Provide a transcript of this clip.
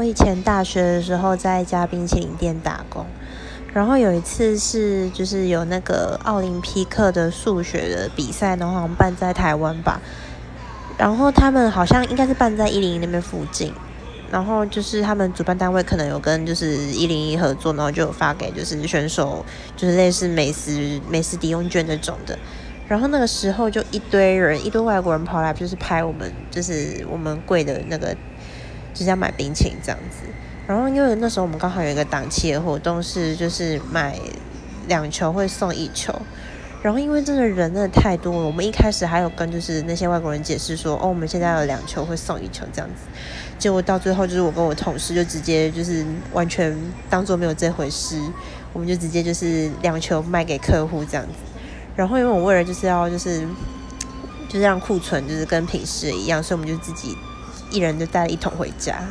我以前大学的时候在一家冰淇淋店打工，然后有一次是就是有那个奥林匹克的数学的比赛，然后好像办在台湾吧，然后他们好像应该是办在一零一那边附近，然后就是他们主办单位可能有跟就是一零一合作，然后就有发给就是选手就是类似美食美食抵用券这种的。然后那个时候就一堆人，一堆外国人跑来，就是拍我们，就是我们贵的那个，就是要买冰淇淋这样子。然后因为那时候我们刚好有一个档期的活动是，就是买两球会送一球。然后因为真的人真的太多了，我们一开始还有跟就是那些外国人解释说，哦，我们现在有两球会送一球这样子。结果到最后就是我跟我同事就直接就是完全当做没有这回事，我们就直接就是两球卖给客户这样子。然后因为我为了就是要就是就是让库存就是跟平时一样，所以我们就自己一人就带了一桶回家。